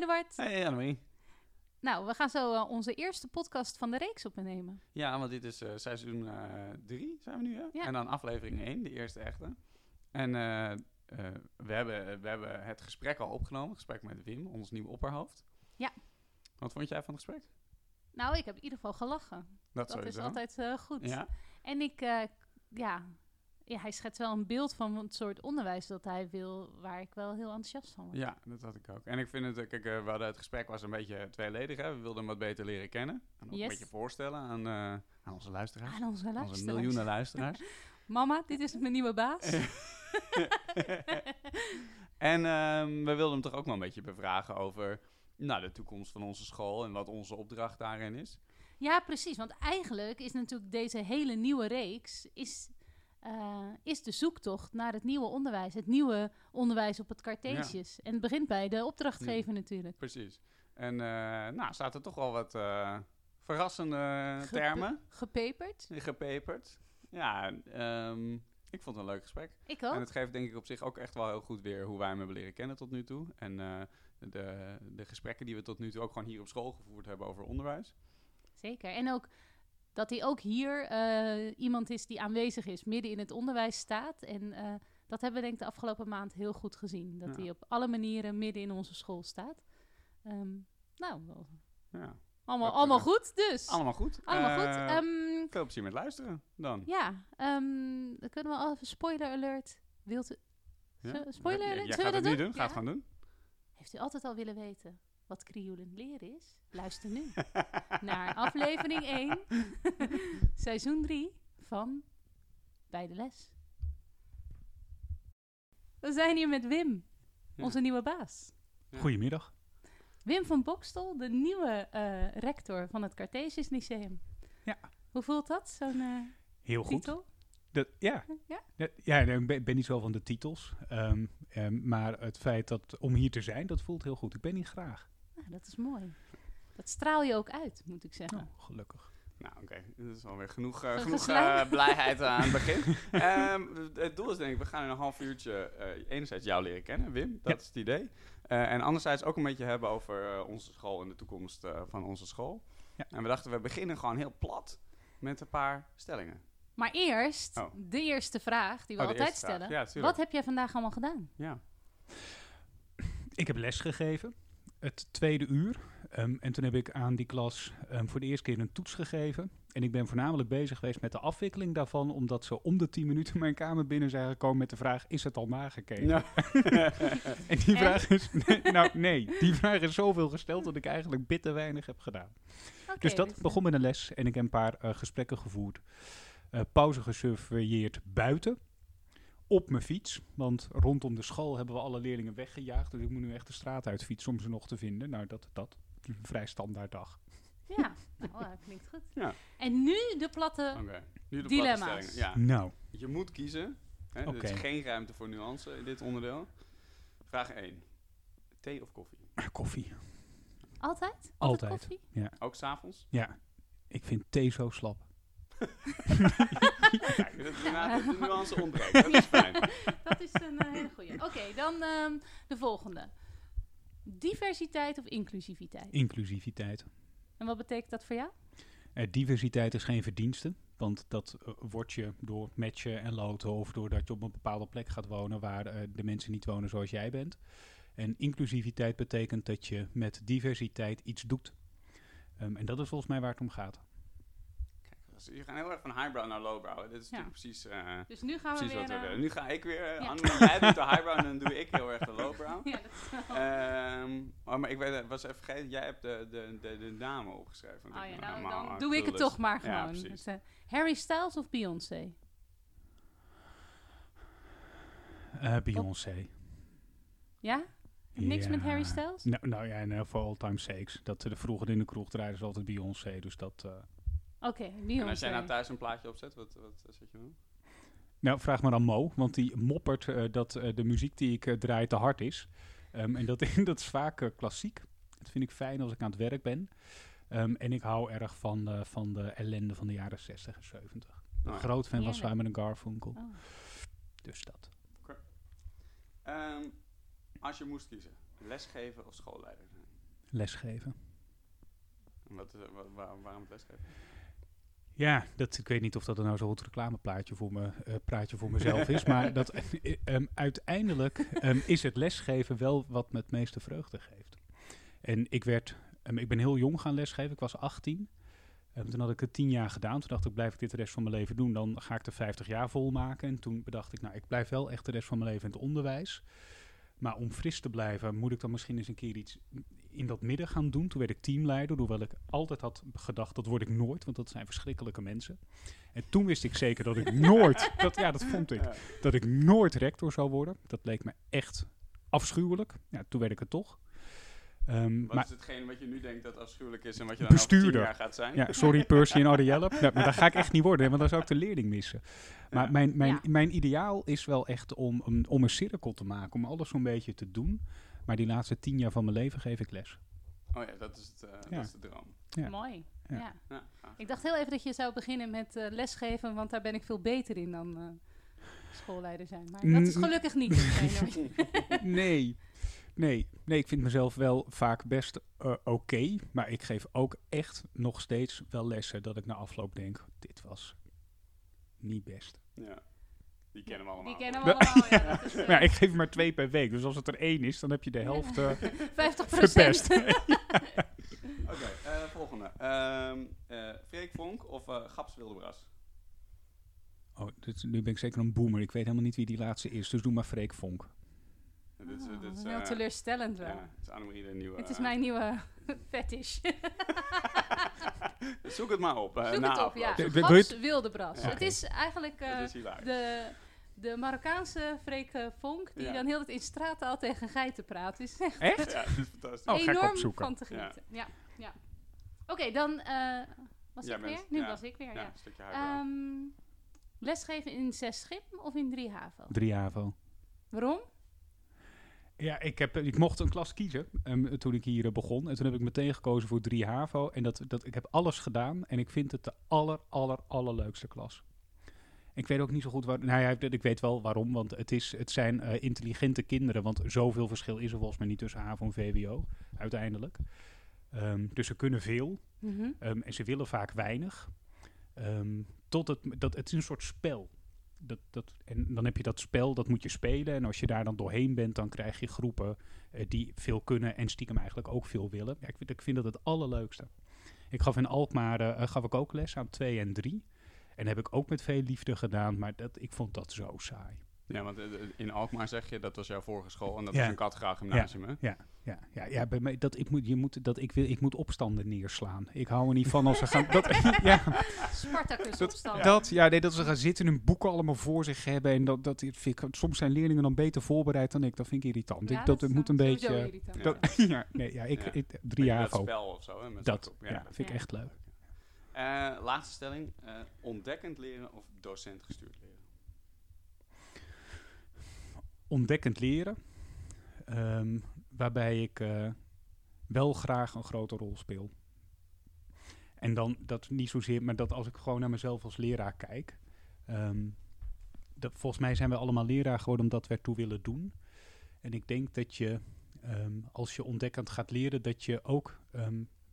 Eduard. Hey Annemarie. Nou, we gaan zo eh, onze eerste podcast van de reeks opnemen. Ja, want dit is eh, seizoen 3 zijn we nu, hè? Ja. En dan aflevering 1, de eerste echte. En eh, eh, we, hebben, we hebben het gesprek al opgenomen, het gesprek met Wim, ons nieuwe opperhoofd. Ja. Wat vond jij van het gesprek? Nou, ik heb in ieder geval gelachen. Dat, Dat is altijd eh, goed. Ja, En ik, eh, ja, ja, hij schetst wel een beeld van het soort onderwijs dat hij wil, waar ik wel heel enthousiast van word. ja, dat had ik ook. En ik vind het, kijk, eh, we hadden het gesprek was een beetje tweeledig, hè? We wilden hem wat beter leren kennen. En ook Yes. een beetje voorstellen aan, eh, aan onze luisteraars. Aan onze miljoenen luisteraars. Mama, dit is mijn nieuwe baas. en ehm, we wilden hem toch ook wel een beetje bevragen over nou, de toekomst van onze school en wat onze opdracht daarin is. Ja, precies. Want eigenlijk is natuurlijk deze hele nieuwe reeks... Is, eh, is de zoektocht naar het nieuwe onderwijs. Het nieuwe onderwijs op het Cartesius. En het begint bij de opdrachtgever natuurlijk. Precies. En eh nou, zaten toch wel wat eh, verrassende Gepe- termen Gepeperd. gepeperd. Ja, ehm, ik vond het een leuk gesprek. Ik ook. En het geeft denk ik op zich ook echt wel heel goed weer hoe wij hem hebben leren kennen tot nu toe. En de, de gesprekken die we tot nu toe ook gewoon hier op school gevoerd hebben over onderwijs. Zeker. En ook dat hij ook hier eh, iemand is die aanwezig is, midden in het onderwijs staat. En eh, dat hebben we denk ik de afgelopen maand heel goed gezien. Dat Ja. hij op alle manieren midden in onze school staat. Ehm, nou, wel- Ja, allemaal, allemaal goed dus. allemaal goed. Allemaal goed. Eh, Ehm, veel plezier met luisteren dan. ja, ehm, dan kunnen we al even spoiler alert. Wilt u, Ja? Spoiler Ja, alert, Jij zullen gaat het nu doen? doen? Ga het Ja? gewoon doen. heeft u altijd al willen weten wat krioelend leren is? Luister nu naar aflevering 1, seizoen 3 van Bij de Les. We zijn hier met Wim, Ja. onze nieuwe baas. Goedemiddag. Wim van Bokstel, de nieuwe eh, rector van het Cartesius Lyceum. Ja. Hoe voelt dat, zo'n eh, Heel goed. titel? Dat, ja, Ja? Dat- ja ik ben, ben niet zo van de titels. Ehm, ehm, maar het feit dat om hier te zijn, dat voelt heel goed. Ik ben hier graag. Nou, dat is mooi. Dat straal je ook uit, moet ik zeggen. Oh, gelukkig. Nou, oké. Dat is alweer genoeg, eh, Ge- genoeg eh, blijheid aan het begin. Ehm, het doel is denk ik, we gaan in een half uurtje eh, enerzijds jou leren kennen, Wim. Dat Ja. is het idee. Eh, en anderzijds ook een beetje hebben over eh, onze school en de toekomst eh, van onze school. Ja. En we dachten, we beginnen gewoon heel plat met een paar stellingen. Maar eerst, Oh. de eerste vraag die we Oh, altijd stellen. Ja. Wat heb jij vandaag allemaal gedaan? Ja. Ik heb les gegeven, het tweede uur. Ehm, en toen heb ik aan die klas ehm, voor de eerste keer een toets gegeven. En ik ben voornamelijk bezig geweest met de afwikkeling daarvan, omdat ze om de 10 minuten mijn kamer binnen zijn gekomen met de vraag: is het al nagekeken? ja. En die En? vraag is, nee, nou nee, die vraag is zoveel gesteld dat ik eigenlijk bitter weinig heb gedaan. Dus dat eh, begon met een les en ik heb een paar eh, gesprekken gevoerd. Eh, pauze gesurveilleerd buiten. Op mijn fiets, want rondom de school hebben we alle leerlingen weggejaagd. Dus ik moet nu echt de straat uitfietsen om ze nog te vinden. Nou, dat, dat is een vrij standaard dag. Ja, nou, eh, klinkt goed. Ja. En nu de platte... Oké. Nu de Dilemma's. platte stellingen. Ja. Nou, Je moet kiezen. Hè? Er is geen ruimte voor nuance in dit onderdeel. Vraag 1. Thee of koffie? koffie. Altijd? Altijd. koffie? Ook s'avonds? Ja, ik vind thee zo slap. Kijk, dat is de nuance ontbreekt. Dat is fijn. Dat is een eh, hele goeie. Oké, dan ehm, de volgende. Diversiteit of inclusiviteit? Inclusiviteit. En wat betekent dat voor jou? Eh, diversiteit is geen verdienste, want dat eh, word je door matchen en loten of doordat je op een bepaalde plek gaat wonen waar eh, de mensen niet wonen zoals jij bent. En inclusiviteit betekent dat je met diversiteit iets doet. Ehm, en dat is volgens mij waar het om gaat. Dus je gaat heel erg van highbrow naar lowbrow. Dit is Ja. natuurlijk precies, eh, Dus nu gaan we precies weer... wat we eh, willen. Nu ga ik weer, ja. Anne, jij doet de highbrow en dan doe ik heel erg de lowbrow. ja, dat is wel- Ehm, oh, maar ik weet, was even vergeten, jij hebt de, de, de, de namen opgeschreven. Oh Want ik ja, nou, dan doe ik het toch maar Ja, gewoon. precies. Het, eh, Harry Styles of Beyoncé? Eh, Beyoncé. Ja? Niks met. Harry Styles? Nou, nou ja, en, eh, voor all time sakes. Dat de vroeger in de kroeg draaiden ze altijd Beyoncé, dus dat... eh, Oké, Beyoncé. En als jij nou thuis een plaatje opzet, wat, wat zet je dan? Nou, vraag maar aan Mo, want die moppert eh, dat eh, de muziek die ik eh, draai te hard is. Ehm, en dat, dat is vaak klassiek. Dat vind ik fijn als ik aan het werk ben. Ehm, en ik hou erg van, eh, van de ellende van de jaren 60 en 70. Nou ja. Groot fan van. Simon Garfunkel. Oh. Dus dat. Ehm, als je moest kiezen, lesgeven of schoolleider zijn? lesgeven. Wat, is- wa- waar- waarom lesgeven? Ja, dat, ik weet niet of dat er nou zo'n goed reclameplaatje voor, me, eh, praatje voor mezelf is. Maar dat, eh, ehm, uiteindelijk ehm, is het lesgeven wel wat me het meeste vreugde geeft. En ik, werd, ehm, ik ben heel jong gaan lesgeven, ik was 18. Ehm, toen had ik het 10 jaar gedaan. Toen dacht ik, blijf ik dit de rest van mijn leven doen, dan ga ik de 50 jaar volmaken. En toen bedacht ik, nou, ik blijf wel echt de rest van mijn leven in het onderwijs. Maar om fris te blijven, moet ik dan misschien eens een keer iets in dat midden gaan doen. Toen werd ik teamleider, hoewel ik altijd had gedacht, dat word ik nooit, want dat zijn verschrikkelijke mensen. En toen wist ik zeker dat ik nooit, dat, ja, dat vond ik, dat ik nooit rector zou worden. Dat leek me echt afschuwelijk. Ja, toen werd ik het toch. Ehm, Wat maar is hetgeen wat je nu denkt dat afschuwelijk is en wat je dan over Bestuurder. tien jaar gaat zijn? ja, sorry Percy en Arielle, ja, maar dat ga ik echt niet worden, want dan zou ik de leerling missen. Maar Ja. mijn, mijn, Ja. mijn ideaal is wel echt om, om, om een cirkel te maken, om alles zo'n beetje te doen. Maar die laatste tien jaar van mijn leven geef ik les. Oh ja, dat is, het, eh, Ja. dat is de droom. Ja. Mooi. Ja. Ja. Ik dacht heel even dat je zou beginnen met eh, lesgeven, want daar ben ik veel beter in dan eh, schoolleider zijn. Maar dat is Mm. gelukkig niet. Nee. Nee, nee, ik vind mezelf wel vaak best eh, oké. maar ik geef ook echt nog steeds wel lessen dat ik na afloop denk: dit was niet best. ja. Die kennen we allemaal. Die kennen we allemaal. Ja, Maar ik geef er maar twee per week. Dus als het er één is, dan heb je de helft eh 50 verpest. Oké, eh, volgende. Ehm eh Freek Vonk of eh Gaps Wildebras? oh, dit, nu ben ik zeker een boomer. Ik weet helemaal niet wie die laatste is. Dus doe maar Freek Vonk. Dit is, Oh, dit is, heel teleurstellend wel. Ja, het is Annemarie de nieuwe. Het is mijn nieuwe fetish. Zoek het maar op. eh, Zoek na het op, afloop. ja. Gaps Wildebras. Ja. Het is eigenlijk eh, is hilarisch. de, de Marokkaanse Freek eh, Vonk, die Ja. dan heel het in straattaal tegen geiten praat. Het is echt Echt? Ja, dat is fantastisch. Oh, enorm opzoeken. van te genieten. Ja. Ja. Oké, dan eh, was ik weer? Nu ja. was ik weer, ja, ja. Ehm, lesgeven in 6 schip of in 3 HAVO? Drie AVO. Waarom? Ja, ik, heb, ik mocht een klas kiezen ehm, toen ik hier eh, begon. En toen heb ik meteen gekozen voor 3 HAVO. En dat, dat, ik heb alles gedaan. En ik vind het de aller, aller, allerleukste klas. Ik weet ook niet zo goed waar. Nou ja, ik weet wel waarom. Want het, is, het zijn eh, intelligente kinderen. Want zoveel verschil is er volgens mij niet tussen HAVO en VWO. Uiteindelijk. Ehm, dus ze kunnen veel. Mhm. Ehm, en ze willen vaak weinig. Tot het, dat, het is een soort spel. Dat, dat, en dan heb je dat spel, dat moet je spelen. En als je daar dan doorheen bent, dan krijg je groepen eh, die veel kunnen en stiekem eigenlijk ook veel willen. Ik, vind, dat het allerleukste. Ik gaf in Alkmaar eh, gaf ik ook les aan 2 en 3. En heb ik ook met veel liefde gedaan, maar dat, ik vond dat zo saai. Ja, want eh, in Alkmaar zeg je, dat was jouw vorige school en dat Ja. is een kathedraal gymnasium, hè? Ja, ja, ja, ja bij mij, dat, ik, moet, je moet, dat, ik, wil, ik moet opstanden neerslaan. Ik hou er niet van als ze gaan... Dat, ja, Spartacus Dat- opstand. Dat, ja, nee, dat ze gaan zitten en hun boeken allemaal voor zich hebben. En dat, dat vind ik, soms zijn leerlingen dan beter voorbereid dan ik. Dat vind ik irritant. Ja, ik, dat, is, het moet een beetje... irritant. Ja. Dat, ja, nee, ja, ik, Ja. ik- drie jaar Dat gewoon. spel of zo, hè? met Dat, ja, vind ik Ja. echt leuk. Eh, laatste stelling. eh, ontdekkend leren of docent gestuurd leren? Ontdekkend leren. ehm, waarbij ik eh, wel graag een grote rol speel. En dan dat niet zozeer, maar dat als ik gewoon naar mezelf als leraar kijk. ehm, dat, volgens mij zijn we allemaal leraar geworden omdat we ertoe willen doen. En ik denk dat je, ehm, als je ontdekkend gaat leren, dat je ook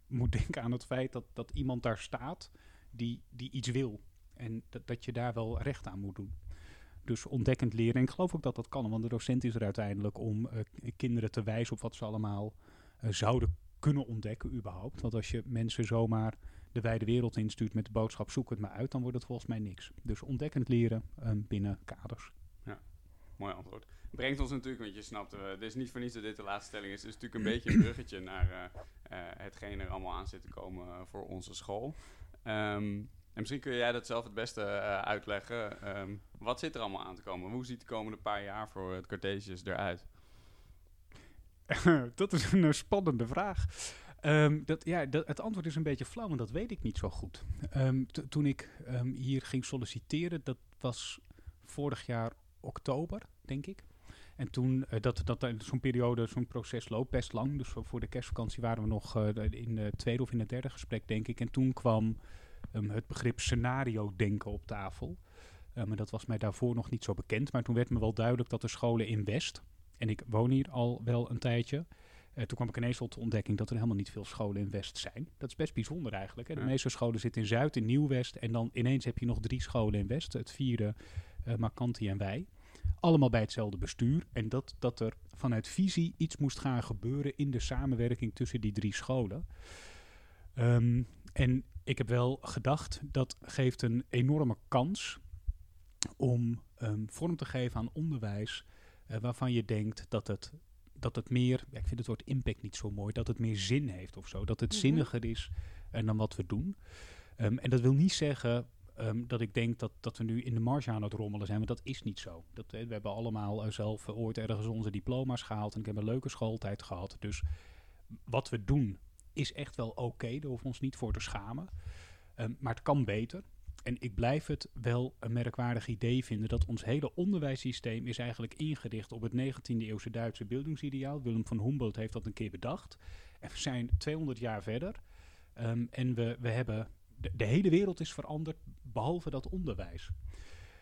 moet denken aan het feit dat, dat iemand daar staat die, die iets wil. En dat, dat je daar wel recht aan moet doen. Dus ontdekkend leren. En ik geloof ook dat dat kan, want de docent is er uiteindelijk om eh, kinderen te wijzen op wat ze allemaal eh, zouden kunnen ontdekken überhaupt. Want als je mensen zomaar de wijde wereld instuurt met de boodschap zoek het maar uit, dan wordt het volgens mij niks. Dus ontdekkend leren ehm, binnen kaders. Mooi antwoord. Brengt ons natuurlijk, want je snapt, eh dit is niet voor niets dat dit de laatste stelling is. Het is natuurlijk een beetje een bruggetje naar eh, eh, hetgeen er allemaal aan zit te komen voor onze school. Ehm, en misschien kun jij dat zelf het beste eh, uitleggen. Ehm, wat zit er allemaal aan te komen? Hoe ziet de komende paar jaar voor het Cartesius eruit? dat is een eh, spannende vraag. Ehm, dat, ja, dat, het antwoord is een beetje flauw, want dat weet ik niet zo goed. Ehm, to- toen ik hier ging solliciteren, dat was vorig jaar oktober, denk ik. En toen, eh, dat, dat zo'n periode, zo'n proces loopt best lang. Dus voor- de kerstvakantie waren we nog in het tweede of in het derde gesprek, denk ik. En toen kwam ehm, het begrip scenario denken op tafel. Eh, maar dat was mij daarvoor nog niet zo bekend. Maar toen werd me wel duidelijk dat de scholen in West, en ik woon hier al wel een tijdje, toen kwam ik ineens tot de ontdekking dat er helemaal niet veel scholen in West zijn. Dat is best bijzonder eigenlijk. Hè? De Ja. meeste scholen zitten in Zuid, in Nieuw-West. En dan ineens heb je nog drie scholen in West. Het vierde, uh, Marcanti en wij. Allemaal bij hetzelfde bestuur. En dat, dat er vanuit visie iets moest gaan gebeuren in de samenwerking tussen die drie scholen. Um, en ik heb wel gedacht, dat geeft een enorme kans om um, vorm te geven aan onderwijs uh, waarvan je denkt dat het, dat het meer, ja, ik vind het woord impact niet zo mooi, dat het meer zin heeft of zo. Dat het Mhm. zinniger is uh, dan wat we doen. Um, en dat wil niet zeggen um, dat ik denk dat, dat we nu in de marge aan het rommelen zijn, want dat is niet zo. Dat, eh, we hebben allemaal uh, zelf ooit ergens onze diploma's gehaald en ik heb een leuke schooltijd gehad. Dus wat we doen is echt wel oké, daar hoeven we ons niet voor te schamen. Um, maar het kan beter. En ik blijf het wel een merkwaardig idee vinden dat ons hele onderwijssysteem is eigenlijk ingericht op het 19e eeuwse Duitse beeldingsideaal. Willem van Humboldt heeft dat een keer bedacht. En we zijn 200 jaar verder. Um, en we, we hebben, de, hele wereld is veranderd, behalve dat onderwijs.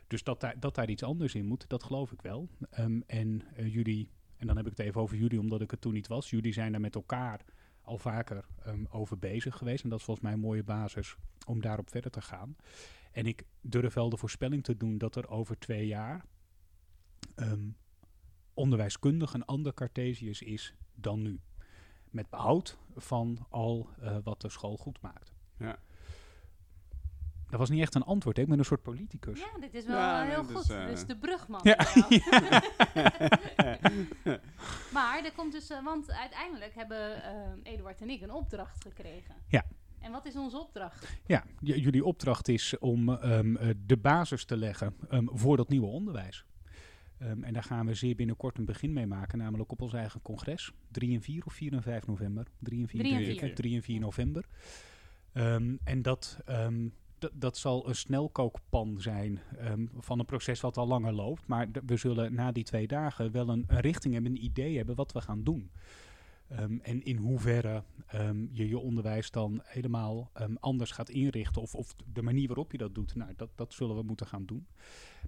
Dus dat daar, dat daar iets anders in moet, dat geloof ik wel. Um, en uh, jullie, en dan heb ik het even over jullie omdat ik het toen niet was. Jullie zijn daar met elkaar al vaker um, over bezig geweest. En dat is volgens mij een mooie basis om daarop verder te gaan. En ik durf wel de voorspelling te doen dat er over twee jaar um, onderwijskundig een ander Cartesius is dan nu. Met behoud van al uh, wat de school goed maakt. Ja. Dat was niet echt een antwoord, hè? ik ben een soort politicus. Ja, dit is wel Ja, uh, heel nee, goed. dus, uh, dus de brugman. Ja. maar er komt dus, want uiteindelijk hebben uh, Eduard en ik een opdracht gekregen. Ja. En wat is onze opdracht? Ja, jullie opdracht is om um, uh, de basis te leggen um, voor dat nieuwe onderwijs. Um, en daar gaan we zeer binnenkort een begin mee maken, namelijk op ons eigen congres. 3 en 4 of 4 en 5 november? 3 en 4, 3 en denk ik, 4. hè? 3 en 4 november. Um, en dat, um, dat zal een snelkookpan zijn um, van een proces wat al langer loopt. Maar we zullen na die twee dagen wel een, richting hebben, een idee hebben wat we gaan doen. Um, en in hoeverre um, je je onderwijs dan helemaal anders gaat inrichten. Of, of, de manier waarop je dat doet. Nou, dat, dat zullen we moeten gaan doen.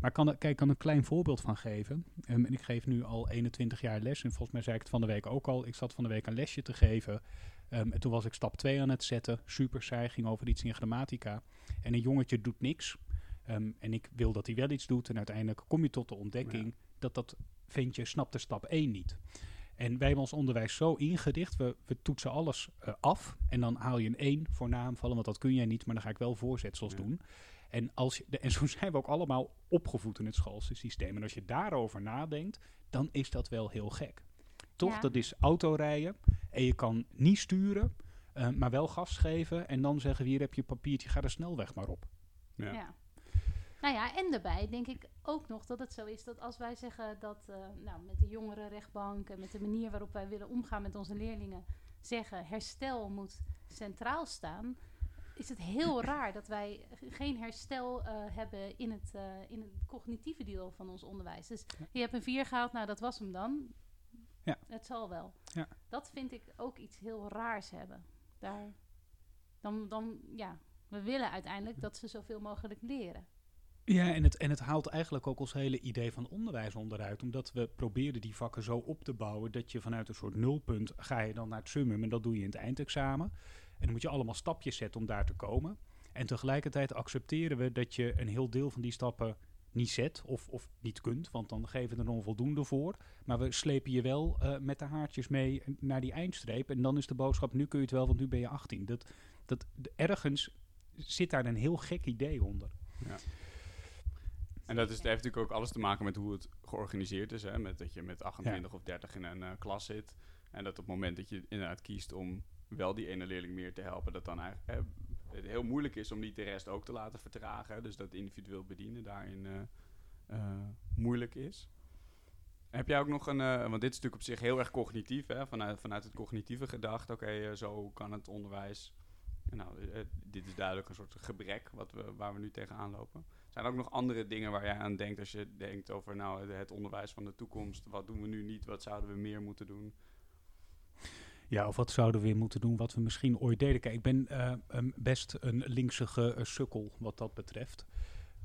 Maar kan, kijk, ik kan een klein voorbeeld van geven. en ik geef nu al 21 jaar les. En volgens mij zei ik het van de week ook al. Ik zat van de week een lesje te geven. En toen was ik stap 2 aan het zetten. Super saai, ging over iets in grammatica. En een jongetje doet niks. en ik wil dat hij wel iets doet. En uiteindelijk kom je tot de ontdekking ja. dat dat ventje snapte stap 1 niet. En wij hebben ons onderwijs zo ingericht, we, we toetsen alles uh, af en dan haal je een 1 voor naamvallen, want dat kun jij niet, maar dan ga ik wel voorzetsels ja. doen. En, als je, de, en zo zijn we ook allemaal opgevoed in het schoolsysteem. En als je daarover nadenkt, dan is dat wel heel gek. Toch, Ja. dat is autorijden en je kan niet sturen, uh, maar wel gas geven en dan zeggen we hier heb je papiertje, ga de snelweg maar op. Ja. Ja. Nou ja, en daarbij denk ik ook nog dat het zo is dat als wij zeggen dat uh, nou, met de jongerenrechtbank en met de manier waarop wij willen omgaan met onze leerlingen, zeggen herstel moet centraal staan, is het heel raar dat wij geen herstel uh, hebben in het, uh, in het cognitieve deel van ons onderwijs. Dus je hebt een vier gehaald, nou dat was hem dan. Ja. Het zal wel. Ja. Dat vind ik ook iets heel raars hebben. Daar, dan, dan, ja, we willen uiteindelijk dat ze zoveel mogelijk leren. Ja, en het, en het haalt eigenlijk ook ons hele idee van onderwijs onderuit. Omdat we proberen die vakken zo op te bouwen dat je vanuit een soort nulpunt ga je dan naar het summum. En dat doe je in het eindexamen. En dan moet je allemaal stapjes zetten om daar te komen. En tegelijkertijd accepteren we dat je een heel deel van die stappen niet zet of, of niet kunt. Want dan geven we er onvoldoende voor. Maar we slepen je wel uh, met de haartjes mee naar die eindstreep. En dan is de boodschap, nu kun je het wel, want nu ben je 18. Dat, dat, ergens zit daar een heel gek idee onder. Ja. En dat, is, dat heeft natuurlijk ook alles te maken met hoe het georganiseerd is. Hè? Met dat je met 28 ja. of 30 in een uh, klas zit. En dat op het moment dat je inderdaad kiest om wel die ene leerling meer te helpen, dat dan eigenlijk eh, het heel moeilijk is om niet de rest ook te laten vertragen. Dus dat individueel bedienen daarin uh, uh, moeilijk is. Heb jij ook nog een, uh, want dit is natuurlijk op zich heel erg cognitief, hè? Vanuit, vanuit het cognitieve gedacht. Oké, zo kan het onderwijs. Nou, dit is duidelijk een soort gebrek wat we, waar we nu tegenaan lopen. Zijn er ook nog andere dingen waar jij aan denkt als je denkt over nou, het onderwijs van de toekomst? Wat doen we nu niet? Wat zouden we meer moeten doen? Ja, of wat zouden we weer moeten doen wat we misschien ooit deden? Kijk, ik ben um, best een linksige uh, sukkel wat dat betreft.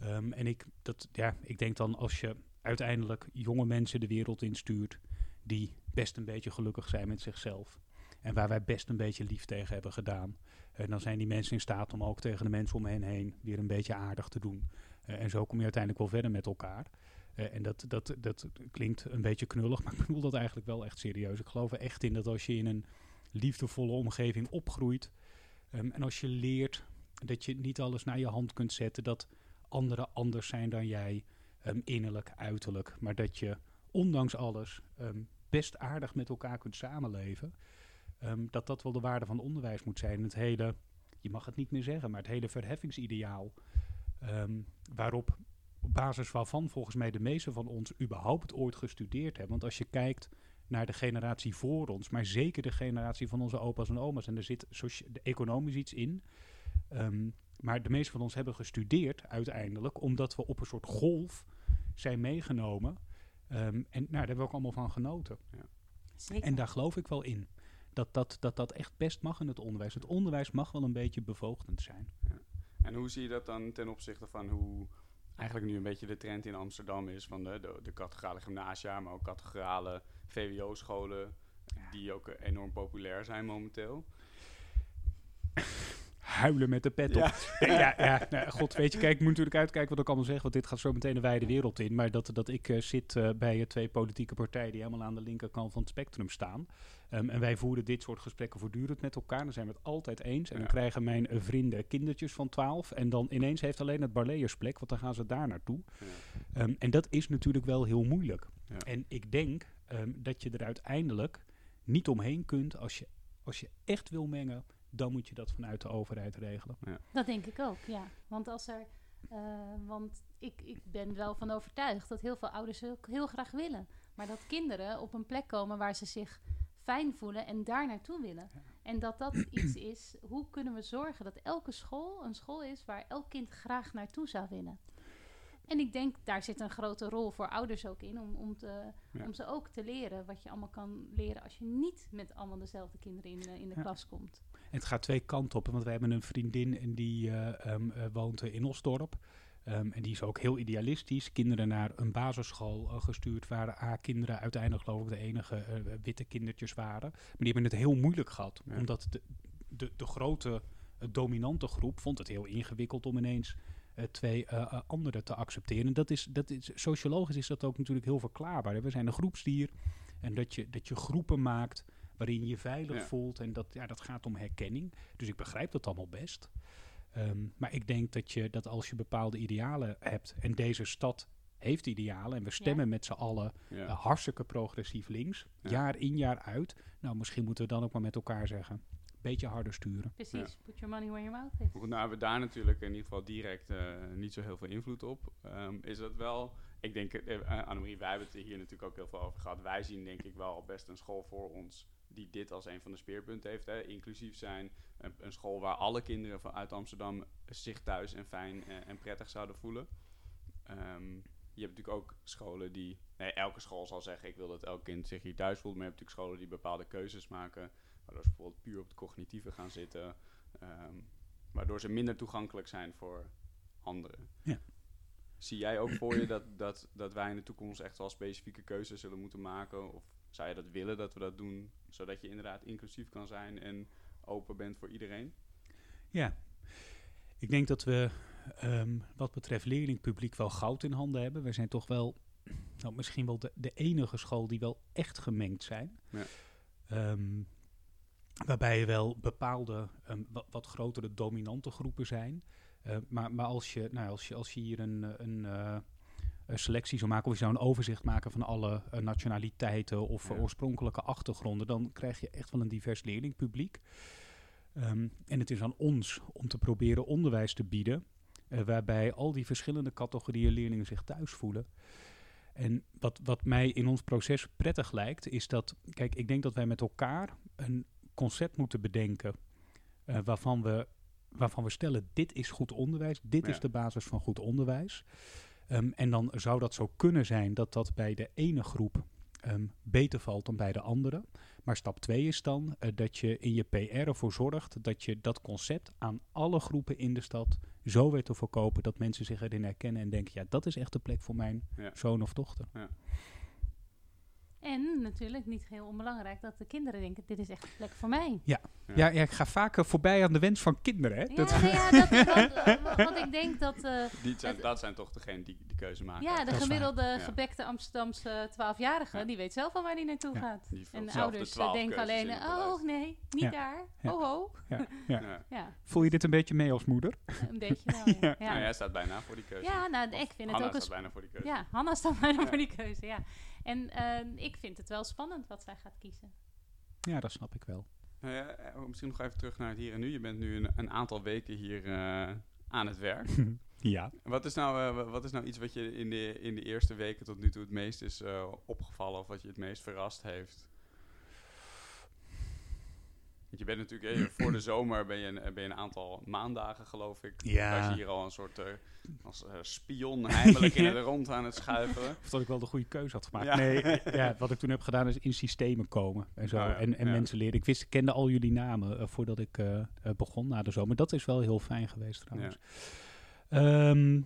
Um, en ik, dat, ja, ik denk dan als je uiteindelijk jonge mensen de wereld instuurt... die best een beetje gelukkig zijn met zichzelf. En waar wij best een beetje lief tegen hebben gedaan. En dan zijn die mensen in staat om ook tegen de mensen om hen heen weer een beetje aardig te doen. en zo kom je uiteindelijk wel verder met elkaar. En dat, dat, dat klinkt een beetje knullig, maar ik bedoel dat eigenlijk wel echt serieus. Ik geloof er echt in dat als je in een liefdevolle omgeving opgroeit. Ehm, en als je leert dat je niet alles naar je hand kunt zetten, dat anderen anders zijn dan jij, um, innerlijk, uiterlijk, maar dat je ondanks alles ehm, best aardig met elkaar kunt samenleven, dat dat wel de waarde van onderwijs moet zijn. Het hele, je mag het niet meer zeggen, maar het hele verheffingsideaal, waarop op basis waarvan volgens mij de meeste van ons überhaupt ooit gestudeerd hebben. Want als je kijkt naar de generatie voor ons, maar zeker de generatie van onze opa's en oma's. En er zit economisch iets in. Ehm, maar de meeste van ons hebben gestudeerd uiteindelijk, omdat we op een soort golf zijn meegenomen. Ehm, en nou, daar hebben we ook allemaal van genoten. Ja. Zeker. En daar geloof ik wel in. Dat dat, dat dat echt best mag in het onderwijs. Het onderwijs mag wel een beetje bevoogdend zijn. Ja. En hoe zie je dat dan ten opzichte van hoe eigenlijk nu een beetje de trend in Amsterdam is van de, de, de gymnasia, maar ook categrale VWO-scholen, die ook enorm populair zijn momenteel. Huilen met de pet op. Ja, ja, nou, god weet je, kijk, ik moet natuurlijk uitkijken wat ik allemaal zeg, want dit gaat zo meteen een wijde wereld in. Maar dat, dat ik uh, zit uh, bij twee politieke partijen die helemaal aan de linkerkant van het spectrum staan. Um, en wij voeren dit soort gesprekken voortdurend met elkaar. Dan zijn we het altijd eens. En dan krijgen mijn vrienden kindertjes van 12. En dan ineens heeft alleen het Barleers plek, want dan gaan ze daar naartoe. Um, en dat is natuurlijk wel heel moeilijk. En ik denk um, dat je er uiteindelijk niet omheen kunt als je, als je echt wil mengen. Dan moet je dat vanuit de overheid regelen. Ja. Dat denk ik ook, ja. Want als er. Uh, want ik, ik ben wel van overtuigd dat heel veel ouders ook heel graag willen. Maar dat kinderen op een plek komen waar ze zich fijn voelen en daar naartoe willen. En dat dat iets is, hoe kunnen we zorgen dat elke school een school is waar elk kind graag naartoe zou willen? En ik denk, daar zit een grote rol voor ouders ook in, om, om, te, om ze ook te leren wat je allemaal kan leren als je niet met allemaal dezelfde kinderen in, in de klas komt. Het gaat twee kanten op, want wij hebben een vriendin en die uh, um, uh, woont in Osdorp. Um, en die is ook heel idealistisch. Kinderen naar een basisschool uh, gestuurd waren. A, kinderen uiteindelijk geloof ik de enige witte kindertjes waren. Maar die hebben het heel moeilijk gehad. Omdat de, de, de grote dominante groep vond het heel ingewikkeld om ineens twee anderen te accepteren. Dat is, dat is, sociologisch is dat ook natuurlijk heel verklaarbaar. We zijn een groepsdier en dat je, dat je groepen maakt waarin je je veilig voelt. En dat, ja, dat gaat om herkenning. Dus ik begrijp dat allemaal best. Um, maar ik denk dat, je, dat als je bepaalde idealen hebt en deze stad heeft idealen en we stemmen met z'n allen ja. uh, hartstikke progressief links, jaar in jaar uit. Nou, misschien moeten we dan ook maar met elkaar zeggen beetje harder sturen. Precies, put your money where your mouth is. Goed, nou hebben we daar natuurlijk in ieder geval direct uh, niet zo heel veel invloed op. Um, is dat wel, ik denk, uh, Annemarie, wij hebben het hier natuurlijk ook heel veel over gehad. Wij zien denk ik wel best een school voor ons die dit als een van de speerpunten heeft. Hè. Inclusief zijn een, een school waar alle kinderen vanuit Amsterdam zich thuis en fijn uh, en prettig zouden voelen. Um, je hebt natuurlijk ook scholen die, nee, elke school zal zeggen ik wil dat elk kind zich hier thuis voelt. Maar je hebt natuurlijk scholen die bepaalde keuzes maken Waardoor ze bijvoorbeeld puur op het cognitieve gaan zitten. Um, waardoor ze minder toegankelijk zijn voor anderen. Ja. Zie jij ook voor je dat, dat, dat wij in de toekomst echt wel specifieke keuzes zullen moeten maken? Of zou je dat willen dat we dat doen, zodat je inderdaad inclusief kan zijn en open bent voor iedereen? Ja, ik denk dat we um, wat betreft leerlingpubliek wel goud in handen hebben. We zijn toch wel, nou, misschien wel de, de enige school die wel echt gemengd zijn. Ja. Um, Waarbij je wel bepaalde um, wat, wat, grotere dominante groepen zijn. Uh, maar maar als, je, nou, als, je, als je hier een, een, uh, een, selectie zou maken, of je zou een overzicht maken van alle uh, nationaliteiten of ja. oorspronkelijke achtergronden, dan krijg je echt wel een divers leerlingpubliek. Um, en het is aan ons om te proberen onderwijs te bieden, waarbij al die verschillende categorieën leerlingen zich thuis voelen. En wat, wat mij in ons proces prettig lijkt, is dat, kijk, ik denk dat wij met elkaar een concept moeten bedenken uh, waarvan, we, waarvan we stellen, dit is goed onderwijs, dit ja. is de basis van goed onderwijs. Um, en dan zou dat zo kunnen zijn dat dat bij de ene groep um, beter valt dan bij de andere. Maar stap 2 is dan uh, dat je in je PR ervoor zorgt dat je dat concept aan alle groepen in de stad zo weet te verkopen dat mensen zich erin herkennen en denken, ja, dat is echt de plek voor mijn ja. zoon of dochter. Ja. En natuurlijk, niet heel onbelangrijk, dat de kinderen denken, dit is echt een plek voor mij. Ja, ja, ik ga vaker voorbij aan de wens van kinderen. Hè? Ja, Dat- nee, ja, dat, dat, eh, want ik denk dat eh, Die zijn, Het- dat zijn toch degenen die die keuze maken. ja, de gemiddelde Ja. gebekte Amsterdamse 12-jarige, Ja. die weet zelf al waar die naartoe Ja. gaat. Die En de ouders de 12 denken alleen, het oh nee, niet Ja. daar. Ja. Oh ho. Ja, ja. Ja. Ja, Voel je dit een beetje mee als moeder? een beetje wel, ja. Ja. Ja, Nou, jij staat bijna voor die keuze. Ja, nou, ik vind het Hanna ook een staat bijna voor die keuze. Ja, Hanna staat bijna Ja. voor die keuze, ja. En eh, ik vind het wel spannend wat zij gaat kiezen. Ja, dat snap ik wel. Nou ja, eh, misschien nog even terug naar het hier en nu. Je bent nu een, een aantal weken hier eh, aan het werk. ja. Wat is, nou, eh, wa- wat is nou iets wat je in de, in de eerste weken tot nu toe het meest is eh, opgevallen of wat je het meest verrast heeft? Want je bent natuurlijk, eh, voor de zomer ben je, een, ben je een aantal maandagen geloof ik. Ja. Daar zie je hier al een soort eh, als eh, spion heimelijk in het rond aan het schuifelen. Of dat ik wel de goede keuze had gemaakt. Ja. Nee, ja, wat ik toen heb gedaan is in systemen komen en zo. Oh ja, en en ja. mensen leren. Ik wist, ik kende al jullie namen eh, voordat ik eh, eh, begon na de zomer. Dat is wel heel fijn geweest trouwens. Ehm,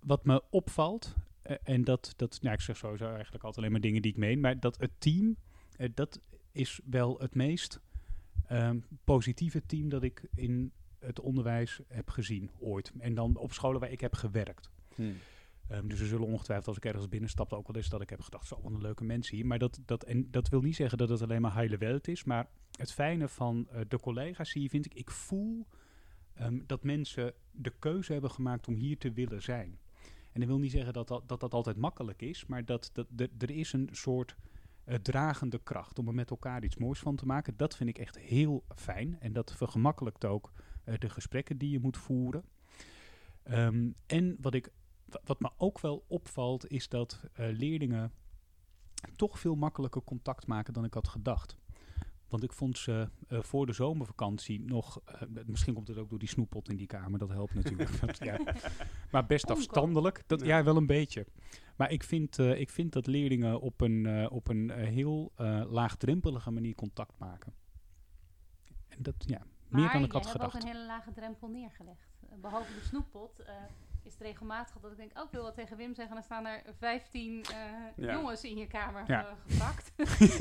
wat me opvalt, eh, en dat, dat nou, ik zeg sowieso eigenlijk altijd alleen maar dingen die ik meen, maar dat het team, eh, dat is wel het meest ehm, positieve team dat ik in het onderwijs heb gezien ooit. En dan op scholen waar ik heb gewerkt. Ehm, dus er zullen ongetwijfeld als ik ergens binnenstapte ook wel eens dat ik heb gedacht, zo wat een leuke mensen hier. Maar dat, dat, en dat wil niet zeggen dat het alleen maar heile welt is. Maar het fijne van eh, de collega's hier vind ik, ik voel ehm, dat mensen de keuze hebben gemaakt om hier te willen zijn. En dat wil niet zeggen dat dat, dat, dat altijd makkelijk is, maar dat, dat, er is een soort eh, dragende kracht om er met elkaar iets moois van te maken. Dat vind ik echt heel fijn. En dat vergemakkelijkt ook eh, de gesprekken die je moet voeren. Ehm, en wat, ik, wa- wat me ook wel opvalt, is dat eh, leerlingen toch veel makkelijker contact maken dan ik had gedacht. Want ik vond ze eh, voor de zomervakantie nog, eh, misschien komt het ook door die snoeppot in die kamer, dat helpt natuurlijk. Dat, ja. Maar best afstandelijk, dat, ja. Ja. wel een beetje. Maar ik vind, eh, ik vind dat leerlingen op een, eh, op een heel eh, laagdrempelige manier contact maken. En dat, ja, Maar meer dan ik had hebt ook gedacht. een hele lage drempel neergelegd. Eh, behalve de snoeppot eh, is het regelmatig dat ik denk, oh, ik wil wat tegen Wim zeggen. Dan staan er 15 eh, Ja. jongens in je kamer Ja. eh, gepakt.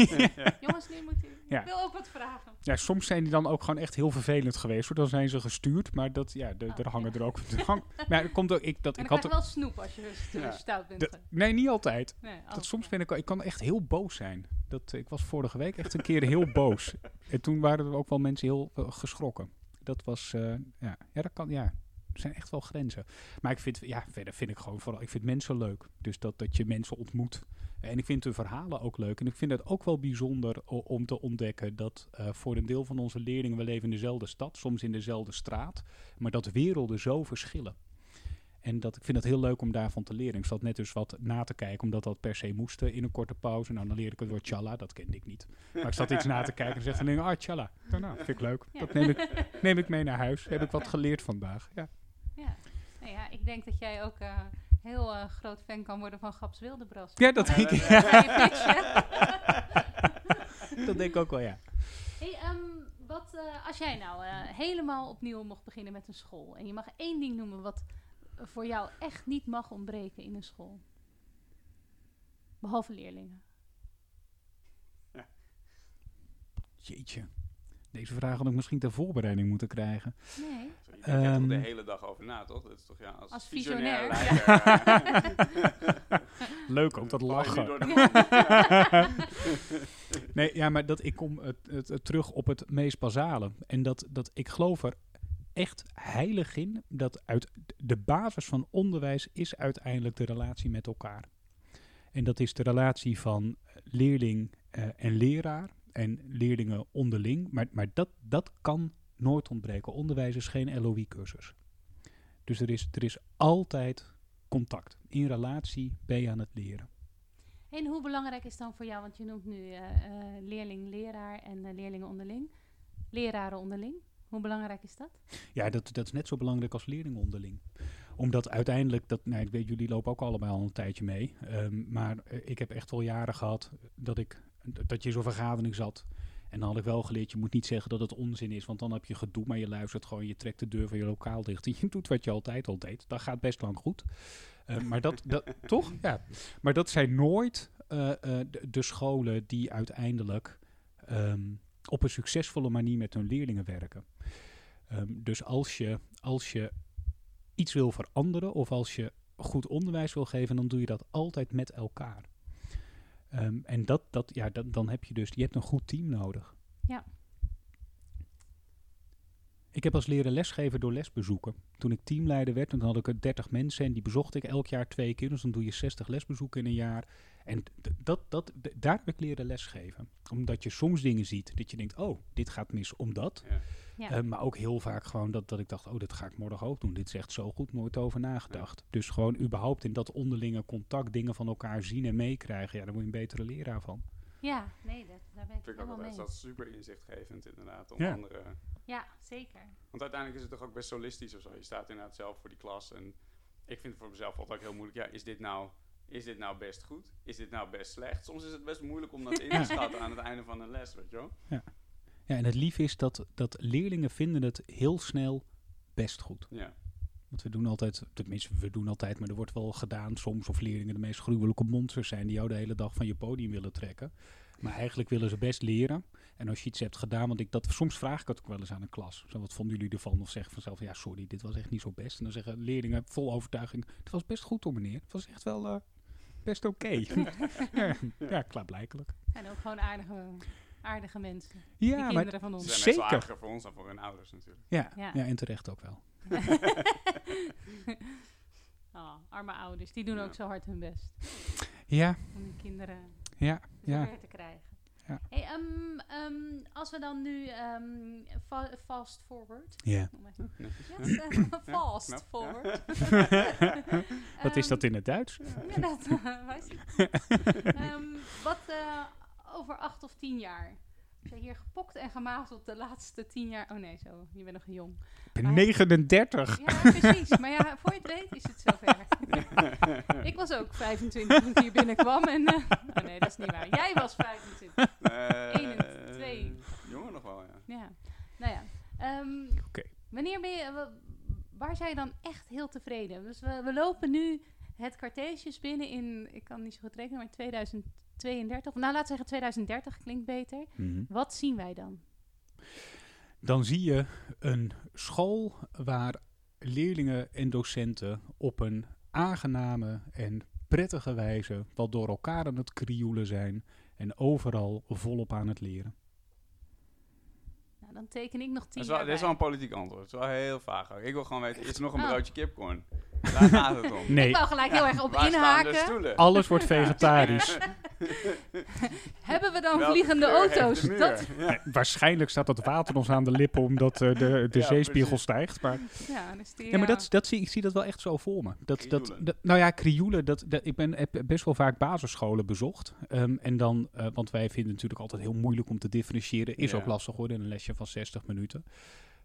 jongens, nu moet u. Ja. Ik wil ook wat vragen. Ja, soms zijn die dan ook gewoon echt heel vervelend geweest. Hoor. Dan zijn ze gestuurd, maar dat, ja, de, Oh, er hangen er ook... er hang- maar er komt ook, ik, dat, ik had wel snoep als je st- Ja. stout bent. de- nee, niet altijd. nee, oh, Dat soms ben ik, ik kan echt heel boos zijn. Dat, ik was vorige week echt een keer heel boos. En toen waren er ook wel mensen heel eh, geschrokken. Dat was, eh, ja, ja, dat kan, ja. Er zijn echt wel grenzen. Maar ik vind, ja, verder vind ik gewoon vooral, ik vind mensen leuk. Dus dat, dat je mensen ontmoet. En ik vind hun verhalen ook leuk. En ik vind het ook wel bijzonder om te ontdekken dat eh, voor een deel van onze leerlingen, we leven in dezelfde stad, soms in dezelfde straat, maar dat werelden zo verschillen. En dat, ik vind het heel leuk om daarvan te leren. Ik zat net dus wat na te kijken, omdat dat per se moest eh, in een korte pauze. Nou, dan leer ik het woord tjalla, dat kende ik niet. Maar ik zat iets na te kijken en zeg dan, ah, tjalla. Nou, nou, vind ik leuk. Dat neem ik, neem ik mee naar huis. Heb ik wat geleerd vandaag. Ja. Ja. Ja, ik denk dat jij ook eh, heel eh, groot fan kan worden van Gaps Wildebras. Ja, dat denk ik. Pitchen? Dat denk ik ook wel, ja. Hey, ehm, wat, eh, als jij nou eh, helemaal opnieuw mocht beginnen met een school en je mag één ding noemen wat voor jou echt niet mag ontbreken in een school, behalve leerlingen. Jeetje. Deze vraag had ik misschien ter voorbereiding moeten krijgen. Nee. Je denkt er toch Ehm. de hele dag over na, toch? Dat is toch ja, als, Als visionair, visionair, leider, Leuk ook, dat lachen. de Nee, ja, maar dat, ik kom het, het, het terug op het meest basale. En dat, dat ik geloof er echt heilig in dat uit de basis van onderwijs is uiteindelijk de relatie met elkaar. En dat is de relatie van leerling eh, en leraar en leerlingen onderling. Maar, maar dat, dat kan nooit ontbreken. Onderwijs is geen LOI-cursus. Dus er is, er is altijd contact. In relatie ben je aan het leren. En hoe belangrijk is dan voor jou, want je noemt nu eh, eh, leerling, leraar en eh, leerlingen onderling, leraren onderling. Hoe belangrijk is dat? Ja, dat, dat is net zo belangrijk als leerlingen onderling. Omdat uiteindelijk, dat, nou, ik weet, jullie lopen ook allebei al een tijdje mee. ehm, maar ik heb echt wel jaren gehad dat, ik, dat je zo'n vergadering zat. En dan had ik wel geleerd, je moet niet zeggen dat het onzin is. Want dan heb je gedoe, maar je luistert gewoon. Je trekt de deur van je lokaal dicht. En je doet wat je altijd al deed. Dat gaat best lang goed. Eh, maar dat, dat toch? Ja. Maar dat zijn nooit eh, eh, de, de scholen die uiteindelijk ehm, op een succesvolle manier met hun leerlingen werken. Ehm, dus als je, als je iets wil veranderen of als je goed onderwijs wil geven, dan doe je dat altijd met elkaar. Ehm, en dat, dat, ja, dat, dan heb je dus, je hebt een goed team nodig. Ja. Ik heb als leren lesgeven door lesbezoeken. Toen ik teamleider werd, dan had ik er 30 mensen en die bezocht ik elk jaar twee keer. Dus dan doe je 60 lesbezoeken in een jaar. En dat, dat, daar heb ik leren lesgeven. Omdat je soms dingen ziet dat je denkt, oh, dit gaat mis omdat. Ja. Ja. Eh, maar ook heel vaak gewoon dat, dat ik dacht, oh, dit ga ik morgen ook doen. Dit is echt zo goed, nooit over nagedacht. Dus gewoon überhaupt in dat onderlinge contact dingen van elkaar zien en meekrijgen. Ja, daar word je een betere leraar van. ja, nee, dat, daar ben ik Vind ik ook helemaal altijd mee. dat is super inzichtgevend inderdaad. Om Ja. anderen, Ja, zeker. want uiteindelijk is het toch ook best solistisch of zo. Je staat inderdaad zelf voor die klas. En ik vind het voor mezelf altijd ook heel moeilijk. Ja, is dit nou, is dit nou best goed? Is dit nou best slecht? Soms is het best moeilijk om dat in te schatten aan het einde van een les, weet je wel? Ja, en het lief is dat, dat leerlingen vinden het heel snel best goed. Ja. Want we doen altijd, tenminste we doen altijd, maar er wordt wel gedaan soms of leerlingen de meest gruwelijke monsters zijn die jou de hele dag van je podium willen trekken. Maar eigenlijk willen ze best leren. En als je iets hebt gedaan, want ik dat, soms vraag ik het ook wel eens aan een klas. Zo, wat vonden jullie ervan? Of zeggen vanzelf, ja sorry, dit was echt niet zo best. En dan zeggen leerlingen vol overtuiging, het was best goed hoor meneer. Het was echt wel eh, best oké. ja, ja, klaarblijkelijk. En ook gewoon aardige, aardige mensen. Ja, die maar kinderen van Ze ons. zijn net zo Zeker. aardiger voor ons dan voor hun ouders natuurlijk. ja, Ja. ja. en terecht ook wel. Oh, arme ouders, die doen Ja. ook zo hard hun best Ja, om hun kinderen ja, ja. te krijgen. Ja. Hey, ehm, ehm, als we dan nu ehm, fa- fast forward. ja. Yes, eh, fast knap, ja. forward. Wat is dat in het Duits? Ja, dat uh, weet ik. Ehm, wat eh, over acht of tien jaar? Je hier gepokt en gemazeld de laatste tien jaar... Oh nee, zo, je bent nog jong. Ik ben 39. Ja, precies. Maar ja, voor je het weet is het zover. ik was ook 25 toen ik hier binnenkwam. En, eh, oh nee, dat is niet waar. Jij was 25. Eh, 21, Jongen nog wel, ja. Ja. Nou ja. ehm, Oké. Wanneer ben je... wa- waar zijn je dan echt heel tevreden? Dus we, we lopen nu het Cartesius binnen in... Ik kan niet zo goed rekenen, maar 2032. Nou, laten we zeggen 2030 klinkt beter. Mhm. Wat zien wij dan? Dan zie je een school waar leerlingen en docenten op een aangename en prettige wijze wat door elkaar aan het krioelen zijn en overal volop aan het leren. Nou, dan teken ik nog Dat tien is, wel, jaar dit is wel een politiek antwoord. Het is wel heel vaag. Ik wil gewoon weten, is er nog een Oh. broodje kipcorn? Daar gaat het om. Nee, Ik wou gelijk heel erg op Waar staan de inhaken. alles wordt vegetarisch. Hebben we dan Welke vliegende auto's? Dat, Ja. Waarschijnlijk staat dat water ons aan de lippen omdat eh, de, de Ja, zeespiegel precies. stijgt. Maar, ja, dus die, ja, maar dat, dat zie, ik zie dat wel echt zo voor me. Dat, dat, nou ja, krioelen. Dat, dat, ik ben, heb best wel vaak basisscholen bezocht. Ehm, en dan, eh, want wij vinden het natuurlijk altijd heel moeilijk om te differentiëren. Is Ja. ook lastig hoor, in een lesje van 60 minuten.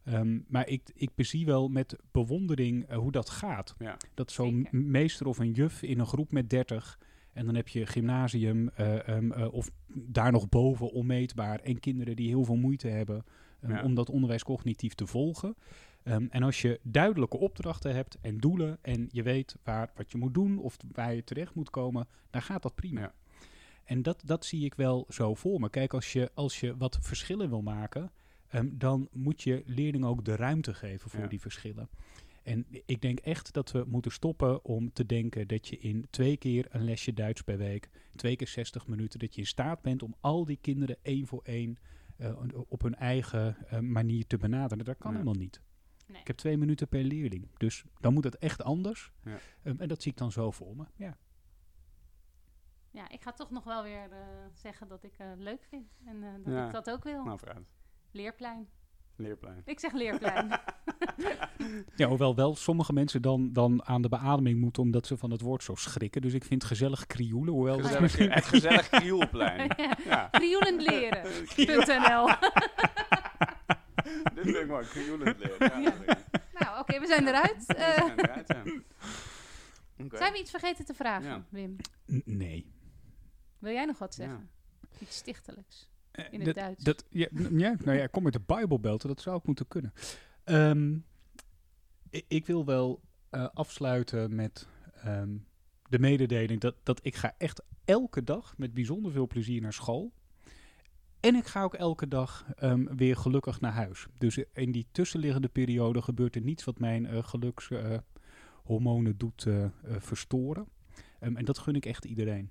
Ehm, maar ik, ik bezie wel met bewondering eh, hoe dat gaat. Ja. Dat zo'n meester of een juf in een groep met 30. En dan heb je gymnasium eh, ehm, eh, of daar nog boven onmeetbaar. En kinderen die heel veel moeite hebben ehm, Ja. om dat onderwijs cognitief te volgen. Ehm, en als je duidelijke opdrachten hebt en doelen en je weet waar, wat je moet doen of waar je terecht moet komen, dan gaat dat prima. Ja. En dat, dat zie ik wel zo voor me. Kijk, als je, als je wat verschillen wil maken, ehm, dan moet je leerlingen ook de ruimte geven voor Ja. die verschillen. En ik denk echt dat we moeten stoppen om te denken dat je in twee keer een lesje Duits per week, twee keer 60 minuten, dat je in staat bent om al die kinderen één voor één eh, op hun eigen eh, manier te benaderen. Dat kan Ja. helemaal niet. Nee. Ik heb twee minuten per leerling. Dus dan moet het echt anders. Ja. Ehm, en dat zie ik dan zo voor me. Ja. Ja, ik ga toch nog wel weer eh, zeggen dat ik het leuk vind. En eh, dat Ja. ik dat ook wil. Nou, vooruit. Leerplein. Leerplein. Ik zeg leerplein. ja, hoewel wel sommige mensen dan, dan aan de beademing moeten omdat ze van het woord zo schrikken. Dus ik vind gezellig krioelen. Hoewel Gezellig, het gezellig krioelplein. ja. Ja, Krioelendleren.nl dit vind ik mooi. Krioelend leren. Ja. Nou, oké, we zijn eruit. We Eh, zijn eruit, ja. Oké. zijn we iets vergeten te vragen, Ja. Wim? N- nee. Wil jij nog wat Ja. zeggen? Iets stichtelijks. Eh, In het dat, Duits. Dat, ja, ja, nou ja, ik kom met de Bijbelbelten, dat zou ook moeten kunnen. Ehm, ik, ik wil wel eh, afsluiten met ehm, de mededeling dat, dat ik ga echt elke dag met bijzonder veel plezier naar school. En ik ga ook elke dag ehm, weer gelukkig naar huis. Dus in die tussenliggende periode gebeurt er niets wat mijn uh, gelukshormonen doet verstoren. En dat gun ik echt iedereen.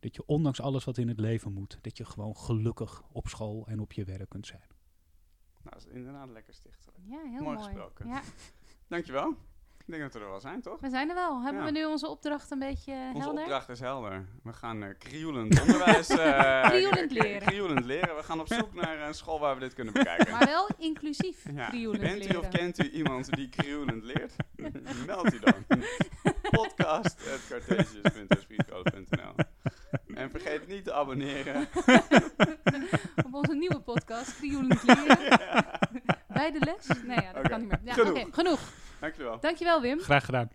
Dat je ondanks alles wat in het leven moet, dat je gewoon gelukkig op school en op je werk kunt zijn. Nou, dat is inderdaad lekker stichtelijk. Ja, heel mooi. mooi. gesproken. Ja. Dankjewel. Ik denk dat we er wel zijn, toch? We zijn er wel. Hebben Ja. we nu onze opdracht een beetje eh, Onze helder? opdracht is helder. We gaan uh, krioelend onderwijs... eh, Krioelend leren. krioelend leren. We gaan op zoek naar een school waar we dit kunnen bekijken. Maar wel inclusief Ja. krioelend Bent u leren. of kent u iemand die krioelend leert? Meld u dan. Podcast.cartesius.esprietcode.nl En vergeet niet te abonneren. Op onze nieuwe podcast, krioelend leren. Bij de les? Nee, ja, dat kan niet meer. Ja, Genoeg. oké, genoeg. Dankjewel. Dankjewel, Wim. Graag gedaan.